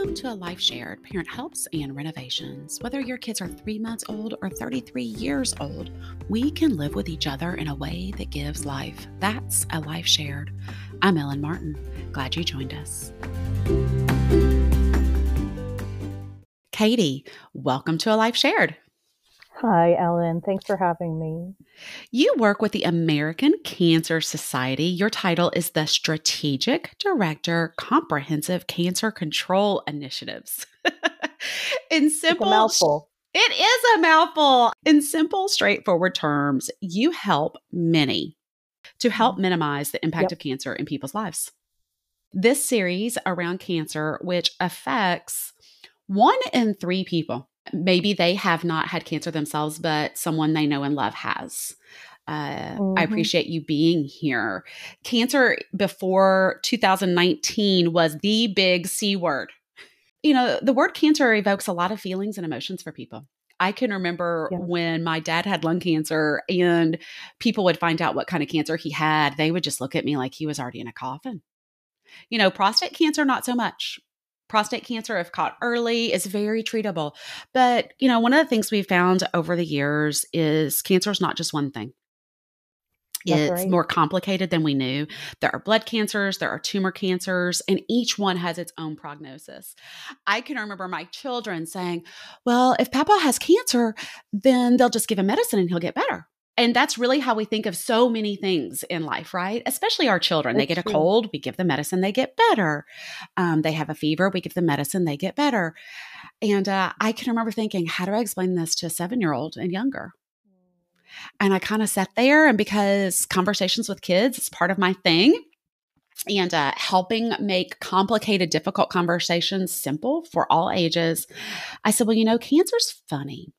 Welcome to a Life Shared Parent Helps and Renovations. Whether your kids are three months old or 33 years old, we can live with each other in a way that gives life. That's a Life Shared. I'm Ellen Martin. Glad you joined us. Katie, welcome to a Life Shared. Hi, Ellen. Thanks for having me. You work with the American Cancer Society. Your title is the Strategic Director, Comprehensive Cancer Control Initiatives. In simple, it's a mouthful. It is a mouthful. In simple, straightforward terms, you help many to help mm-hmm. minimize the impact yep. of cancer in people's lives. This series around cancer, which affects one in three people maybe they have not had cancer themselves, but someone they know and love has. Uh, mm-hmm. I appreciate you being here. Cancer before 2019 was the big C word. You know, the word cancer evokes a lot of feelings and emotions for people. I can remember yes. when my dad had lung cancer and people would find out what kind of cancer he had. They would just look at me like he was already in a coffin. You know, prostate cancer, not so much prostate cancer if caught early is very treatable but you know one of the things we've found over the years is cancer is not just one thing That's it's right. more complicated than we knew. There are blood cancers, there are tumor cancers, and each one has its own prognosis. I can remember my children saying, Well, if Papa has cancer, then they'll just give him medicine and he'll get better. And that's really how we think of so many things in life, right? Especially our children. That's they get true. a cold, we give them medicine, they get better. Um, they have a fever, we give them medicine, they get better. And uh, I can remember thinking, how do I explain this to a seven year old and younger? And I kind of sat there, and because conversations with kids is part of my thing, and uh, helping make complicated, difficult conversations simple for all ages, I said, Well, you know, cancer's funny.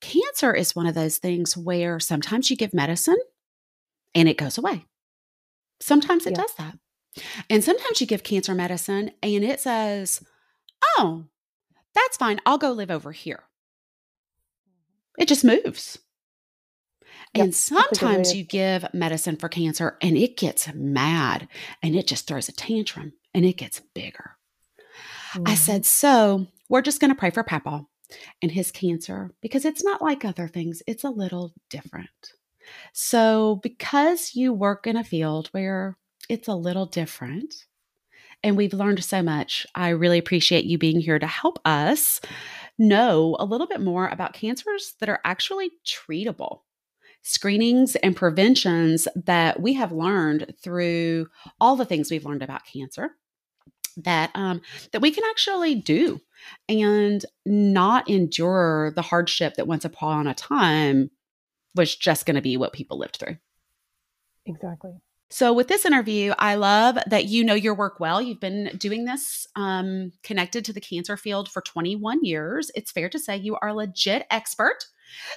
Cancer is one of those things where sometimes you give medicine and it goes away. Sometimes it yeah. does that. And sometimes you give cancer medicine and it says, oh, that's fine. I'll go live over here. It just moves. Yep, and sometimes you give medicine for cancer and it gets mad and it just throws a tantrum and it gets bigger. Mm-hmm. I said, So we're just going to pray for Papa and his cancer because it's not like other things, it's a little different. So, because you work in a field where it's a little different, and we've learned so much, I really appreciate you being here to help us know a little bit more about cancers that are actually treatable screenings and preventions that we have learned through all the things we've learned about cancer that um, that we can actually do and not endure the hardship that once upon a time was just going to be what people lived through. Exactly. So, with this interview, I love that you know your work well. You've been doing this um, connected to the cancer field for 21 years. It's fair to say you are a legit expert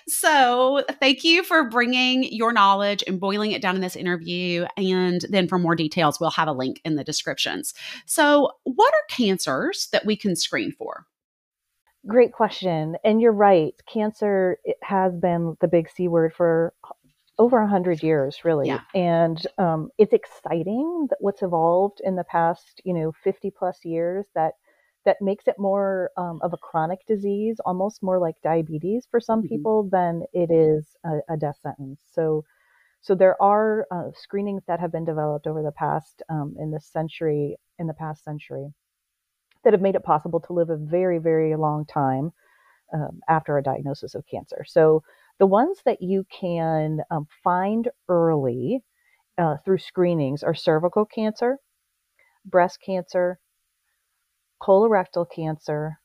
so, thank you for bringing your knowledge and boiling it down in this interview. And then for more details, we'll have a link in the descriptions. So, what are cancers that we can screen for? Great question. And you're right. Cancer has been the big C word for over 100 years really yeah. and um, it's exciting that what's evolved in the past you know 50 plus years that that makes it more um, of a chronic disease, almost more like diabetes for some mm-hmm. people than it is a, a, death sentence. So, so there are uh, screenings that have been developed over the past um, in this century, in the past century, that have made it possible to live a very, very long time um, after a diagnosis of cancer. So, the ones that you can um, find early uh, through screenings are cervical cancer, breast cancer, colorectal cancer,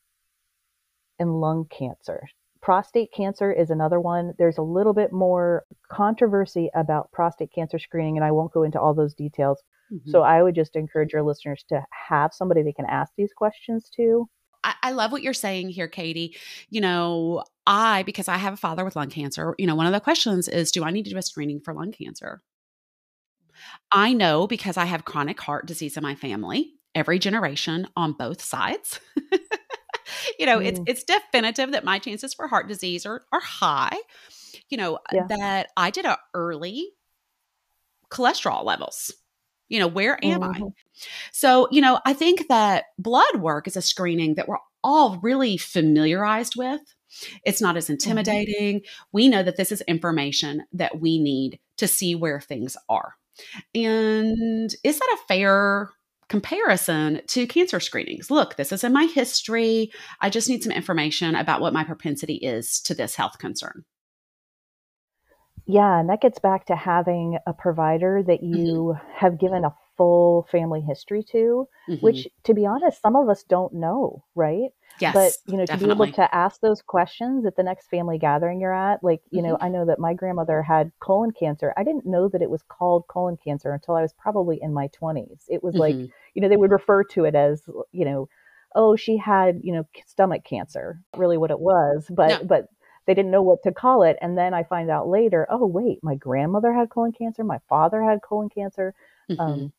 and lung cancer. Prostate cancer is another one. There's a little bit more controversy about prostate cancer screening, and I won't go into all those details. Mm-hmm. So I would just encourage your listeners to have somebody they can ask these questions to. I, I love what you're saying here, Katie. You know, I, because I have a father with lung cancer, you know, one of the questions is do I need to do a screening for lung cancer? I know because I have chronic heart disease in my family every generation on both sides. you know, mm. it's it's definitive that my chances for heart disease are are high. You know, yeah. that I did a early cholesterol levels. You know, where am mm-hmm. I? So, you know, I think that blood work is a screening that we're all really familiarized with. It's not as mm-hmm. intimidating. Mm-hmm. We know that this is information that we need to see where things are. And is that a fair comparison to cancer screenings? Look, this is in my history. I just need some information about what my propensity is to this health concern. Yeah, and that gets back to having a provider that you mm-hmm. have given a full family history to, mm-hmm. which to be honest, some of us don't know, right? Yes. But, you know, definitely. to be able to ask those questions at the next family gathering you're at, like, you mm-hmm. know, I know that my grandmother had colon cancer. I didn't know that it was called colon cancer until I was probably in my 20s. It was like, mm-hmm. you know, they would refer to it as, you know, oh, she had, you know, stomach cancer, really what it was. But, no. but, they didn't know what to call it. And then I find out later, oh, wait, my grandmother had colon cancer. My father had colon cancer. Mm-hmm. Um,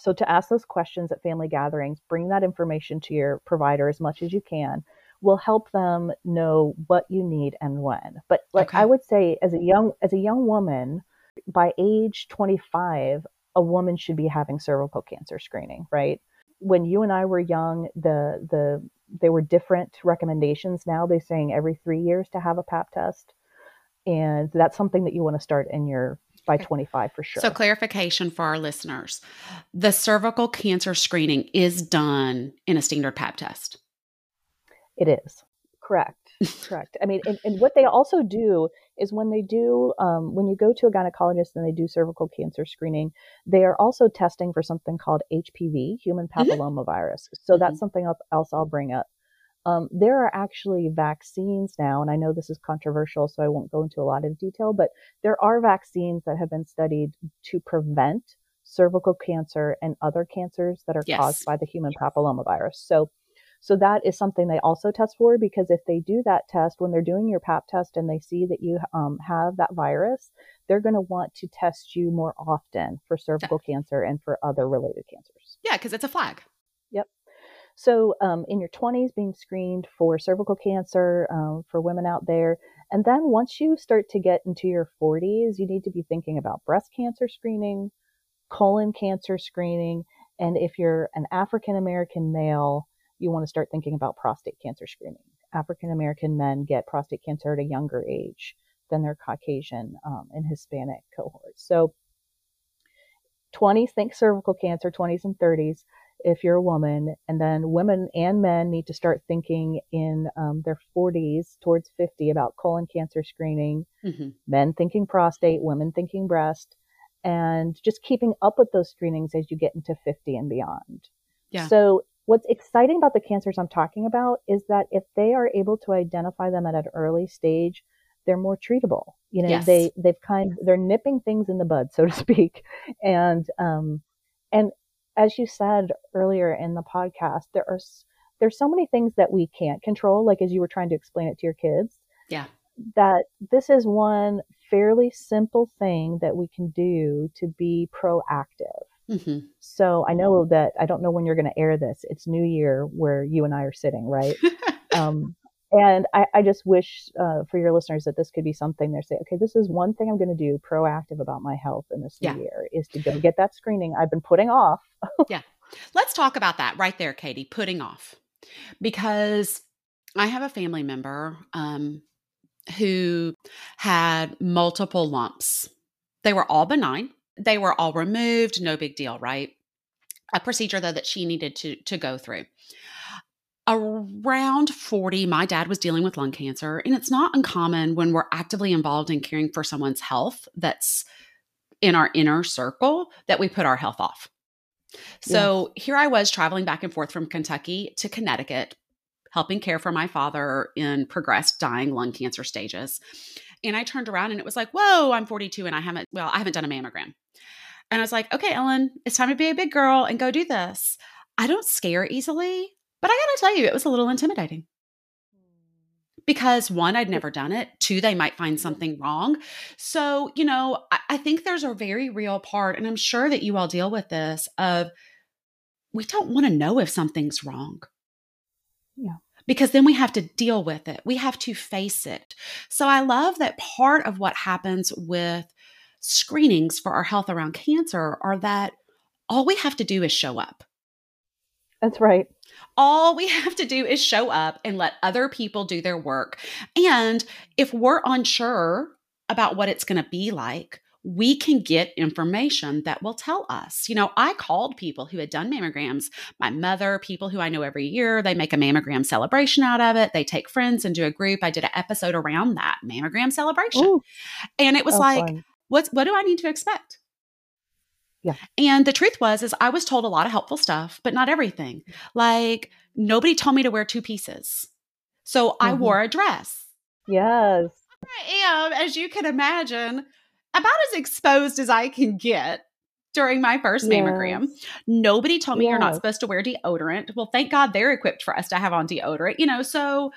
so to ask those questions at family gatherings, bring that information to your provider as much as you can will help them know what you need and when. But like okay. I would say as a young as a young woman, by age 25, a woman should be having cervical cancer screening, right? When you and I were young, the the there were different recommendations. Now they're saying every 3 years to have a pap test. And that's something that you want to start in your by 25 for sure. So, clarification for our listeners the cervical cancer screening is done in a standard pap test. It is. Correct. Correct. I mean, and, and, what they also do is when they do, um, when you go to a gynecologist and they do cervical cancer screening, they are also testing for something called HPV, human mm-hmm. papillomavirus. Mm-hmm. So, mm-hmm. that's something else I'll bring up. Um, there are actually vaccines now, and I know this is controversial, so I won't go into a lot of detail, but there are vaccines that have been studied to prevent cervical cancer and other cancers that are yes. caused by the human papillomavirus. So, so that is something they also test for because if they do that test when they're doing your PAP test and they see that you um, have that virus, they're going to want to test you more often for cervical yeah. cancer and for other related cancers. Yeah, because it's a flag. Yep. So, um, in your 20s, being screened for cervical cancer um, for women out there. And then once you start to get into your 40s, you need to be thinking about breast cancer screening, colon cancer screening. And if you're an African American male, you want to start thinking about prostate cancer screening. African American men get prostate cancer at a younger age than their Caucasian um, and Hispanic cohorts. So, 20s think cervical cancer, 20s and 30s if you're a woman. And then women and men need to start thinking in um, their 40s towards 50 about colon cancer screening, mm-hmm. men thinking prostate, women thinking breast, and just keeping up with those screenings as you get into 50 and beyond. Yeah. So, what's exciting about the cancers I'm talking about is that if they are able to identify them at an early stage, they're more treatable. You know, yes. they they've kind they're nipping things in the bud, so to speak, and um, and as you said earlier in the podcast, there are there's so many things that we can't control, like as you were trying to explain it to your kids. Yeah. That this is one fairly simple thing that we can do to be proactive. Mm-hmm. So I know that I don't know when you're going to air this. It's New Year where you and I are sitting, right? um, and I, I just wish uh, for your listeners that this could be something they're saying, okay, this is one thing I'm going to do proactive about my health in this yeah. new year is to go get that screening I've been putting off. yeah. Let's talk about that right there, Katie, putting off. Because I have a family member um, who had multiple lumps. They were all benign, they were all removed, no big deal, right? A procedure, though, that she needed to, to go through around 40, my dad was dealing with lung cancer. And it's not uncommon when we're actively involved in caring for someone's health that's in our inner circle that we put our health off. So yes. here I was traveling back and forth from Kentucky to Connecticut, helping care for my father in progressed dying lung cancer stages. And I turned around and it was like, whoa, I'm 42 and I haven't, well, I haven't done a mammogram. And I was like, okay, Ellen, it's time to be a big girl and go do this. I don't scare easily. But I got to tell you, it was a little intimidating. Because one, I'd never done it. Two, they might find mm-hmm. something wrong. So, you know, I, I think there's a very real part, and I'm sure that you all deal with this of we don't want to know if something's wrong. Yeah because then we have to deal with it. We have to face it. So I love that part of what happens with screenings for our health around cancer are that all we have to do is show up. That's right. All we have to do is show up and let other people do their work. And if we're unsure about what it's going to be like, we can get information that will tell us. You know, I called people who had done mammograms, my mother, people who I know every year. They make a mammogram celebration out of it. They take friends and do a group. I did an episode around that mammogram celebration. Ooh. And it was oh, like, fun. what's what do I need to expect? Yeah. And the truth was is I was told a lot of helpful stuff, but not everything. Like nobody told me to wear two pieces. So mm-hmm. I wore a dress. Yes. I am, as you can imagine, about as exposed as I can get during my first yes. mammogram. Nobody told me yes. you're not supposed to wear deodorant. Well, thank God they're equipped for us to have on deodorant, you know, so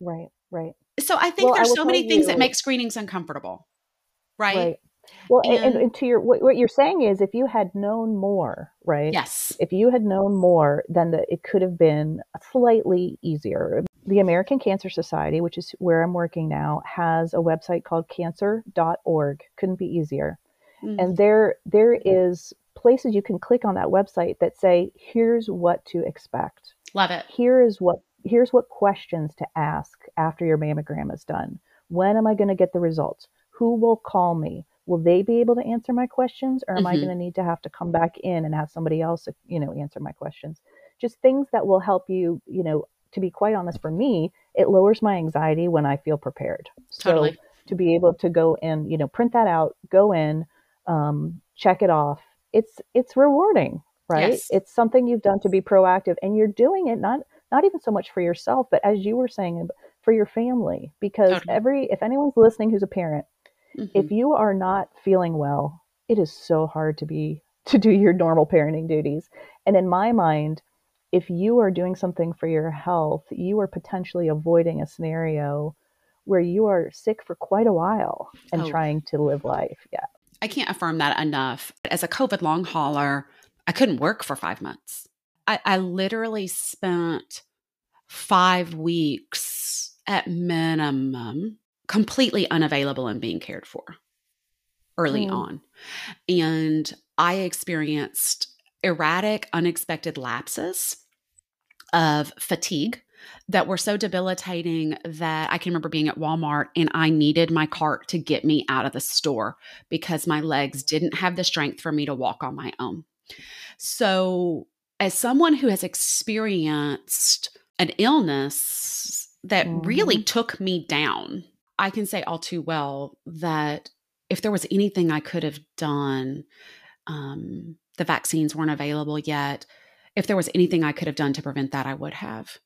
Right, right. So I think well, there's I so many you, things that make screenings uncomfortable. Right? Right. Well, and, and, and to your what, what, you're saying is if you had known more, right? Yes. If you had known more, then the, it could have been slightly easier the American Cancer Society, which is where I'm working now, has a website called cancer.org. Couldn't be easier. Mm-hmm. And there there is places you can click on that website that say, here's what to expect. Love it. Here is what here's what questions to ask after your mammogram is done. When am I going to get the results? Who will call me? Will they be able to answer my questions or am mm-hmm. I going to need to have to come back in and have somebody else, you know, answer my questions? Just things that will help you, you know, to be quite honest, for me, it lowers my anxiety when I feel prepared. Totally. So to be able to go and you know print that out, go in, um, check it off, it's it's rewarding, right? Yes. It's something you've done to be proactive, and you're doing it not not even so much for yourself, but as you were saying, for your family. Because totally. every if anyone's listening who's a parent, mm-hmm. if you are not feeling well, it is so hard to be to do your normal parenting duties. And in my mind, if you are doing something for your health, you are potentially avoiding a scenario where you are sick for quite a while and oh. trying to live life. Yeah. I can't affirm that enough. As a COVID long hauler, I couldn't work for five months. I, I literally spent five weeks at minimum completely unavailable and being cared for early mm. on. And I experienced erratic, unexpected lapses of fatigue that were so debilitating that I can remember being at Walmart and I needed my cart to get me out of the store because my legs didn't have the strength for me to walk on my own. So, as someone who has experienced an illness that mm-hmm. really took me down, I can say all too well that if there was anything I could have done, um, the vaccines weren't available yet if there was anything I could have done to prevent that, I would have.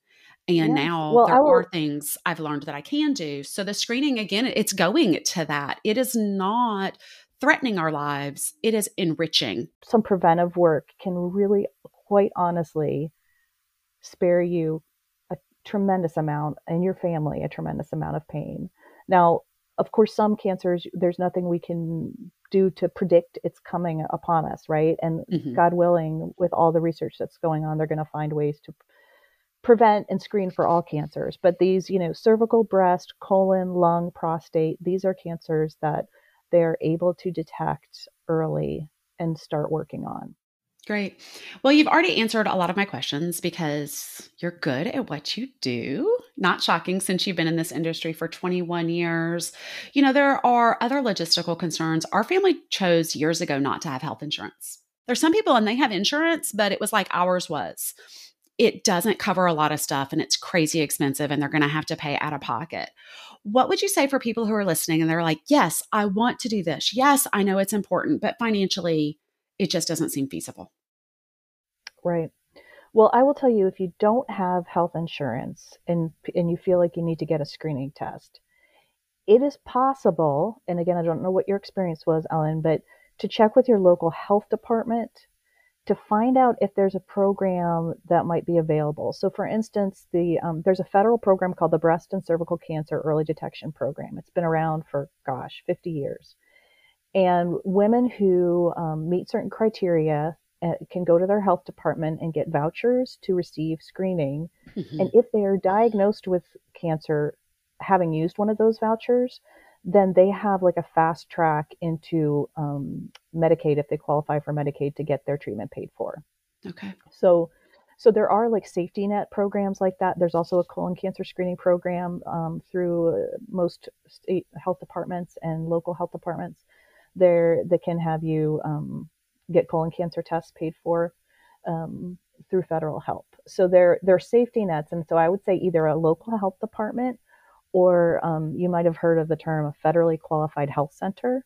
And yes. now well, there will, are things I've learned that I can do. So the screening, again, it's going to that. It is not threatening our lives, it is enriching. Some preventive work can really, quite honestly, spare you a tremendous amount and your family a tremendous amount of pain. Now, of course, some cancers, there's nothing we can do to predict it's coming upon us, right? And mm-hmm. God willing, with all the research that's going on, they're going to find ways to prevent and screen for all cancers. But these, you know, cervical, breast, colon, lung, prostate, these are cancers that they're able to detect early and start working on. Great. Well, you've already answered a lot of my questions because you're good at what you do. Not shocking since you've been in this industry for 21 years. You know, there are other logistical concerns. Our family chose years ago not to have health insurance. There's some people and they have insurance, but it was like ours was. It doesn't cover a lot of stuff and it's crazy expensive and they're going to have to pay out of pocket. What would you say for people who are listening and they're like, yes, I want to do this. Yes, I know it's important, but financially, it just doesn't seem feasible. Right. Well, I will tell you if you don't have health insurance and and you feel like you need to get a screening test, it is possible, and again, I don't know what your experience was, Ellen, but to check with your local health department to find out if there's a program that might be available. So, for instance, the um, there's a federal program called the Breast and Cervical Cancer Early Detection Program. It's been around for gosh, 50 years, and women who um, meet certain criteria uh, can go to their health department and get vouchers to receive screening. Mm-hmm. And if they are diagnosed with cancer, having used one of those vouchers, then they have like a fast track into um, Medicaid if they qualify for Medicaid to get their treatment paid for. Okay. So, so there are like safety net programs like that. There's also a colon cancer screening program um, through uh, most state health departments and local health departments there that can have you um, get colon cancer tests paid for um, through federal help. So there are safety nets. And so I would say either a local health department or um, you might have heard of the term a federally qualified health center.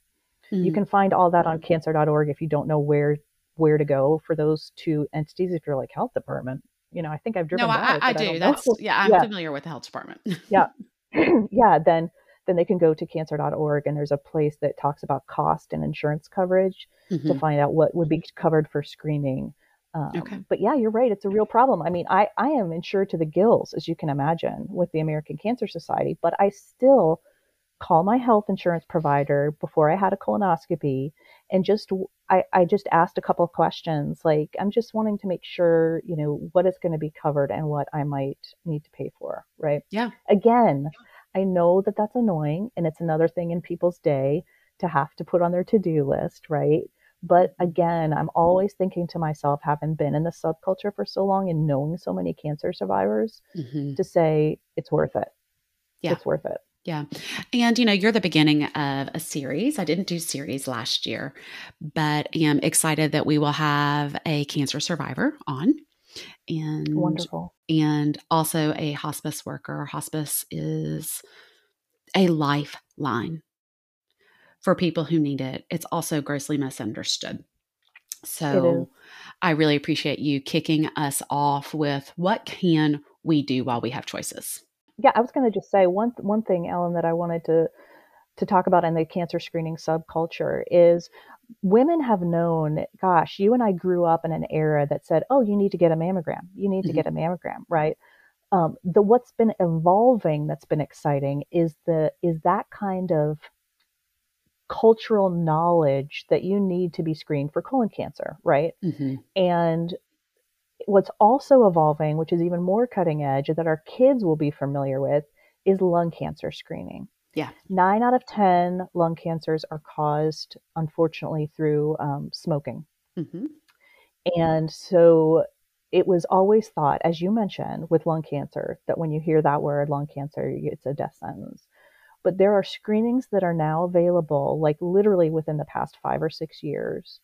Mm-hmm. You can find all that on cancer.org if you don't know where where to go for those two entities. If you're like health department, you know, I think I've driven. No, I, I, do. I That's know. yeah, I'm yeah. familiar with the health department. yeah, yeah. Then then they can go to cancer.org and there's a place that talks about cost and insurance coverage mm-hmm. to find out what would be covered for screening. Um, okay. But yeah, you're right. It's a real problem. I mean, I, I am insured to the gills, as you can imagine, with the American Cancer Society, but I still call my health insurance provider before I had a colonoscopy and just I, I just asked a couple of questions like I'm just wanting to make sure, you know, what is going to be covered and what I might need to pay for, right? Yeah. Again, I know that that's annoying and it's another thing in people's day to have to put on their to-do list, right? But again, I'm always thinking to myself, having been in the subculture for so long and knowing so many cancer survivors, mm-hmm. to say it's worth it. Yeah. It's worth it. Yeah. And, you know, you're the beginning of a series. I didn't do series last year, but I am excited that we will have a cancer survivor on and wonderful. And also a hospice worker. Hospice is a lifeline for people who need it. It's also grossly misunderstood. So I really appreciate you kicking us off with what can we do while we have choices? Yeah, I was going to just say one one thing, Ellen, that I wanted to to talk about in the cancer screening subculture is women have known, gosh, you and I grew up in an era that said, oh, you need to get a mammogram. You need mm-hmm. to get a mammogram, right? Um, the what's been evolving that's been exciting is the is that kind of cultural knowledge that you need to be screened for colon cancer, right? Mm-hmm. And what's also evolving, which is even more cutting edge, that our kids will be familiar with, is lung cancer screening. Yeah. Nine out of 10 lung cancers are caused, unfortunately, through um, smoking. Mm-hmm. And so it was always thought, as you mentioned, with lung cancer, that when you hear that word, lung cancer, it's a death sentence. But there are screenings that are now available, like literally within the past five or six years,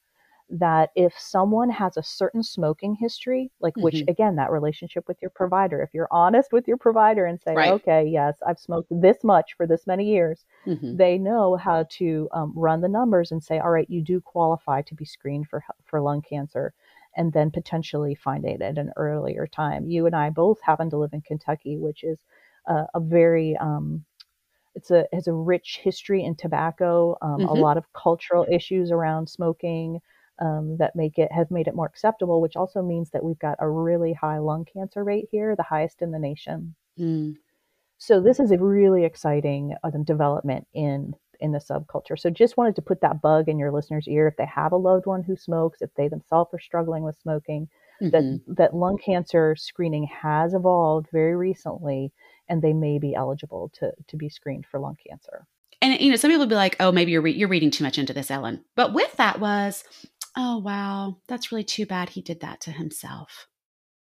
that if someone has a certain smoking history, like mm-hmm. which again, that relationship with your provider, if you're honest with your provider and say, right. okay, yes, I've smoked this much for this many years, mm-hmm. they know how to um, run the numbers and say, all right, you do qualify to be screened for for lung cancer, and then potentially find it at an earlier time. You and I both happen to live in Kentucky, which is uh, a very um, it's a has a rich history in tobacco, um, mm-hmm. a lot of cultural issues around smoking um, that make it have made it more acceptable, which also means that we've got a really high lung cancer rate here, the highest in the nation. Mm. So this is a really exciting uh, development in in the subculture. So just wanted to put that bug in your listeners' ear if they have a loved one who smokes, if they themselves are struggling with smoking, mm-hmm. that that lung cancer screening has evolved very recently and they may be eligible to, to be screened for lung cancer. And you know, some people will be like, "Oh, maybe you're re- you're reading too much into this, Ellen." But with that was, "Oh, wow, that's really too bad he did that to himself."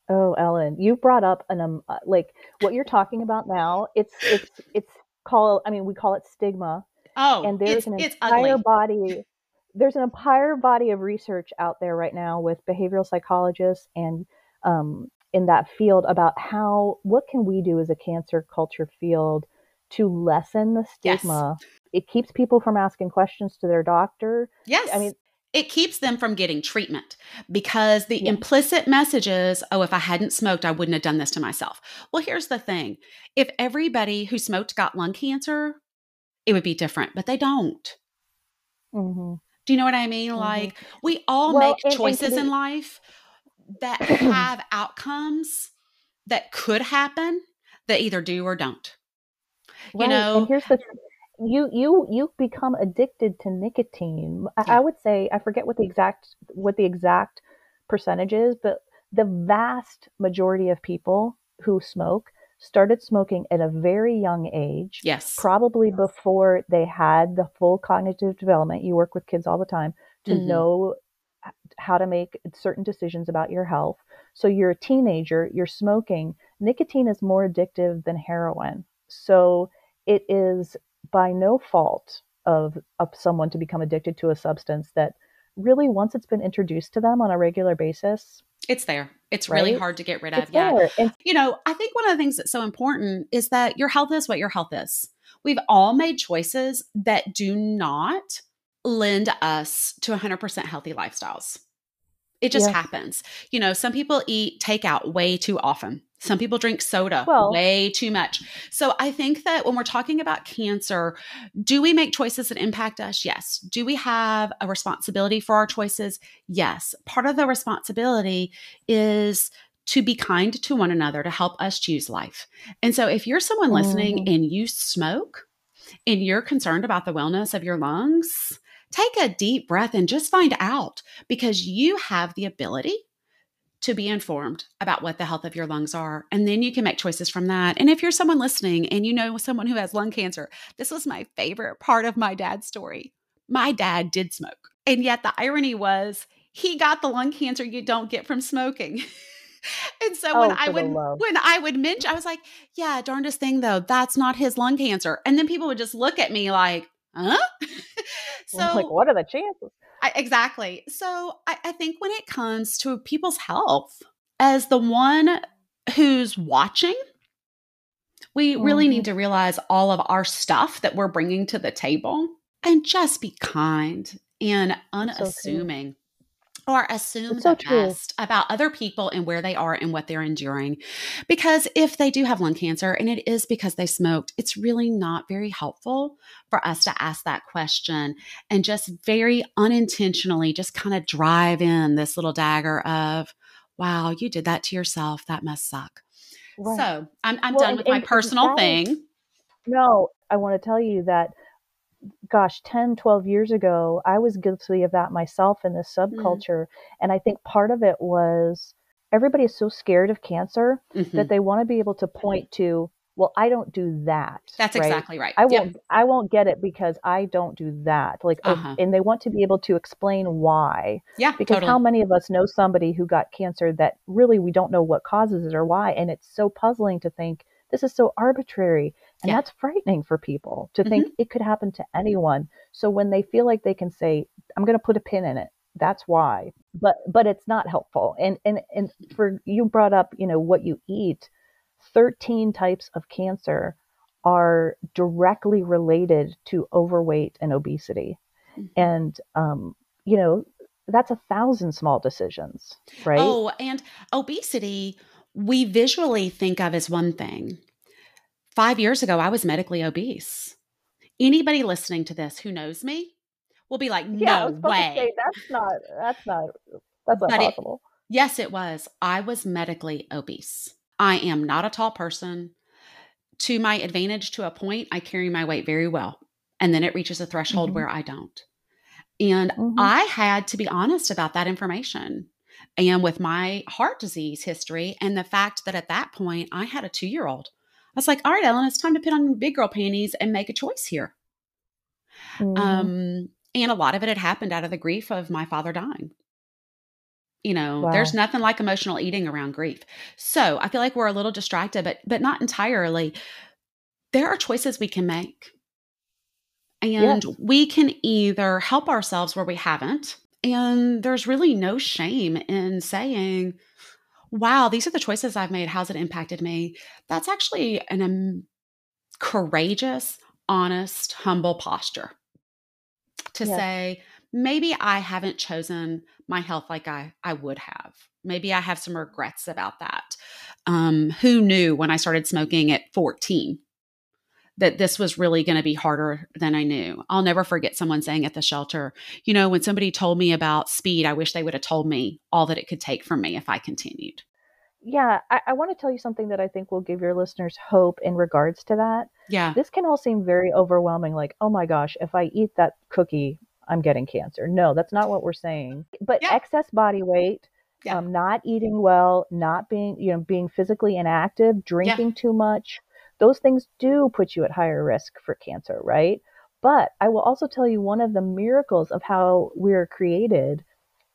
Oh, Ellen, you brought up an um, uh, like what you're talking about now. It's it's it's called. I mean, we call it stigma. Oh, and there's an entire body. There's an entire body of research out there right now with behavioral psychologists and um, in that field about how what can we do as a cancer culture field to lessen the stigma. Yes. It keeps people from asking questions to their doctor. Yes. I mean, it keeps them from getting treatment because the implicit message is, oh, if I hadn't smoked, I wouldn't have done this to myself. Well, here's the thing if everybody who smoked got lung cancer, it would be different, but they don't. Mm-hmm. Do you know what I mean? Mm-hmm. Like, we all well, make and, choices and, in life that have outcomes that could happen that either do or don't. Right. You know, and here's the you you you become addicted to nicotine. I, I would say I forget what the exact what the exact percentage is, but the vast majority of people who smoke started smoking at a very young age. Yes. Probably before they had the full cognitive development. You work with kids all the time to mm-hmm. know how to make certain decisions about your health. So you're a teenager, you're smoking. Nicotine is more addictive than heroin. So it is by no fault of, of someone to become addicted to a substance that really once it's been introduced to them on a regular basis it's there. It's right? really hard to get rid of. It's yeah you know i think one of the things that's so important is that your health is what your health is. We've all made choices that do not lend us to 100% healthy lifestyles. It just happens. You know some people eat takeout way too often some people drink soda well, way too much. So I think that when we're talking about cancer, do we make choices that impact us? Yes. Do we have a responsibility for our choices? Yes. Part of the responsibility is to be kind to one another to help us choose life. And so if you're someone listening mm. and you smoke and you're concerned about the wellness of your lungs, take a deep breath and just find out because you have the ability to be informed about what the health of your lungs are. And then you can make choices from that. And if you're someone listening and you know someone who has lung cancer, this was my favorite part of my dad's story. My dad did smoke. And yet the irony was he got the lung cancer you don't get from smoking. and so when oh, I would when I would mention, I was like, "Yeah, darndest thing though, that's not his lung cancer." And then people would just look at me like, "Huh?" so like, what are the chances? I, exactly. So I, I think when it comes to people's health, as the one who's watching, we really need mm-hmm. to realize all of our stuff that we're bringing to the table and just be kind and unassuming. So or assume so the true. best about other people and where they are and what they're enduring. Because if they do have lung cancer and it is because they smoked, it's really not very helpful for us to ask that question and just very unintentionally just kind of drive in this little dagger of, wow, you did that to yourself. That must suck. Right. So I'm, I'm well, done and, with my personal thing. No, I want to tell you that gosh 10 12 years ago i was guilty of that myself in this mm-hmm. subculture mm. and i think part of it was everybody is so scared of cancer mm-hmm. that they want to be able to point to well i don't do that that's right? exactly right i won't i won't get it because i don't do that like uh-huh. and they want to be able to explain why yeah because totally. how many of us know somebody who got cancer that really we don't know what causes it or why and it's so puzzling to think this is so arbitrary and yeah. that's frightening for people to mm-hmm. think it could happen to anyone. So when they feel like they can say, I'm going to put a pin in it, that's why. But but it's not helpful. And and and for you brought up, you know, what you eat, 13 types of cancer are directly related to overweight and obesity. Mm-hmm. And um, you know, that's a thousand small decisions, right? Oh, and obesity we visually think of as one thing Five years ago, I was medically obese. Anybody listening to this who knows me will be like, no yeah, way. Say, that's not, that's not, that's not but possible. It, yes, it was. I was medically obese. I am not a tall person. To my advantage, to a point, I carry my weight very well. And then it reaches a threshold mm-hmm. where I don't. And mm-hmm. I had to be honest about that information. And with my heart disease history, and the fact that at that point I had a two year old was like, all right, Ellen, it's time to put on big girl panties and make a choice here. Mm-hmm. Um, and a lot of it had happened out of the grief of my father dying. You know, wow. there's nothing like emotional eating around grief. So I feel like we're a little distracted, but but not entirely. There are choices we can make. And yes. we can either help ourselves where we haven't. And there's really no shame in saying, wow, these are the choices I've made. How's it impacted me? That's actually an um, courageous, honest, humble posture to yeah. say, maybe I haven't chosen my health like I, I would have. Maybe I have some regrets about that. Um, who knew when I started smoking at 14 that this was really going to be harder than I knew. I'll never forget someone saying at the shelter, you know, when somebody told me about speed, I wish they would have told me all that it could take from me if I continued. Yeah, I, I want to tell you something that I think will give your listeners hope in regards to that. Yeah. This can all seem very overwhelming, like, oh my gosh, if I eat that cookie, I'm getting cancer. No, that's not what we're saying. But yeah. excess body weight yeah. um, not eating well, not being, you know, being physically inactive, drinking yeah. too much, those things do put you at higher risk for cancer, right? But I will also tell you one of the miracles of how we're created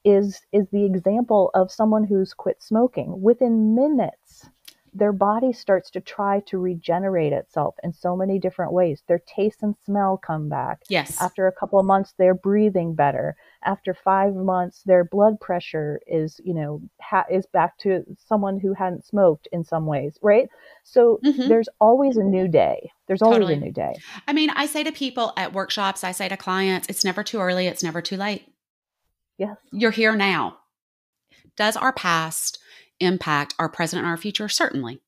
is is the example of someone who's quit smoking. Within minutes, their body starts to try to regenerate itself in so many different ways. Their taste and smell come back. Yes. After a couple of months, they're breathing better. After five months, their blood pressure is, you know, ha- is back to someone who hadn't smoked in some ways, right? So mm-hmm. there's always a new day. There's always totally. a new day. I mean, I say to people at workshops, I say to clients, it's never too early, it's never too late. Yes. You're here now. Does our past impact our present and our future? Certainly.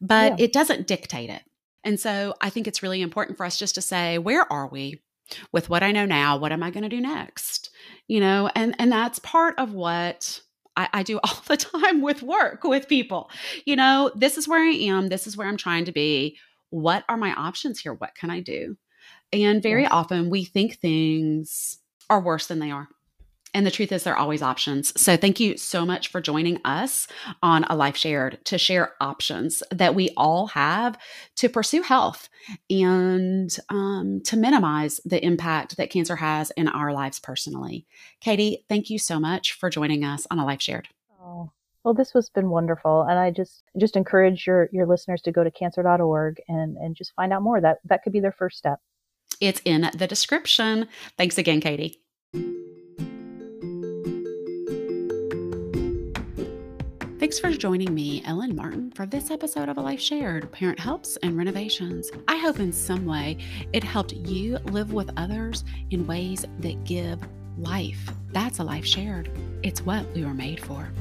But yeah. it doesn't dictate it. And so I think it's really important for us just to say, where are we? With what I know now, what am I going to do next? You know, and and that's part of what I, I, do all the time with work with people. You know, this is where I am. This is where I'm trying to be. What are my options here? What can I do? And very yes. often we think things are worse than they are. And the truth is, there are always options. So, thank you so much for joining us on A Life Shared to share options that we all have to pursue health and um, to minimize the impact that cancer has in our lives personally. Katie, thank you so much for joining us on A Life Shared. Oh. Well, this has been wonderful, and I just just encourage your your listeners to go to cancer.org and and just find out more. That that could be their first step. It's in the description. Thanks again, Katie. Thanks for joining me, Ellen Martin, for this episode of A Life Shared Parent Helps and Renovations. I hope in some way it helped you live with others in ways that give life. That's a life shared. It's what we were made for.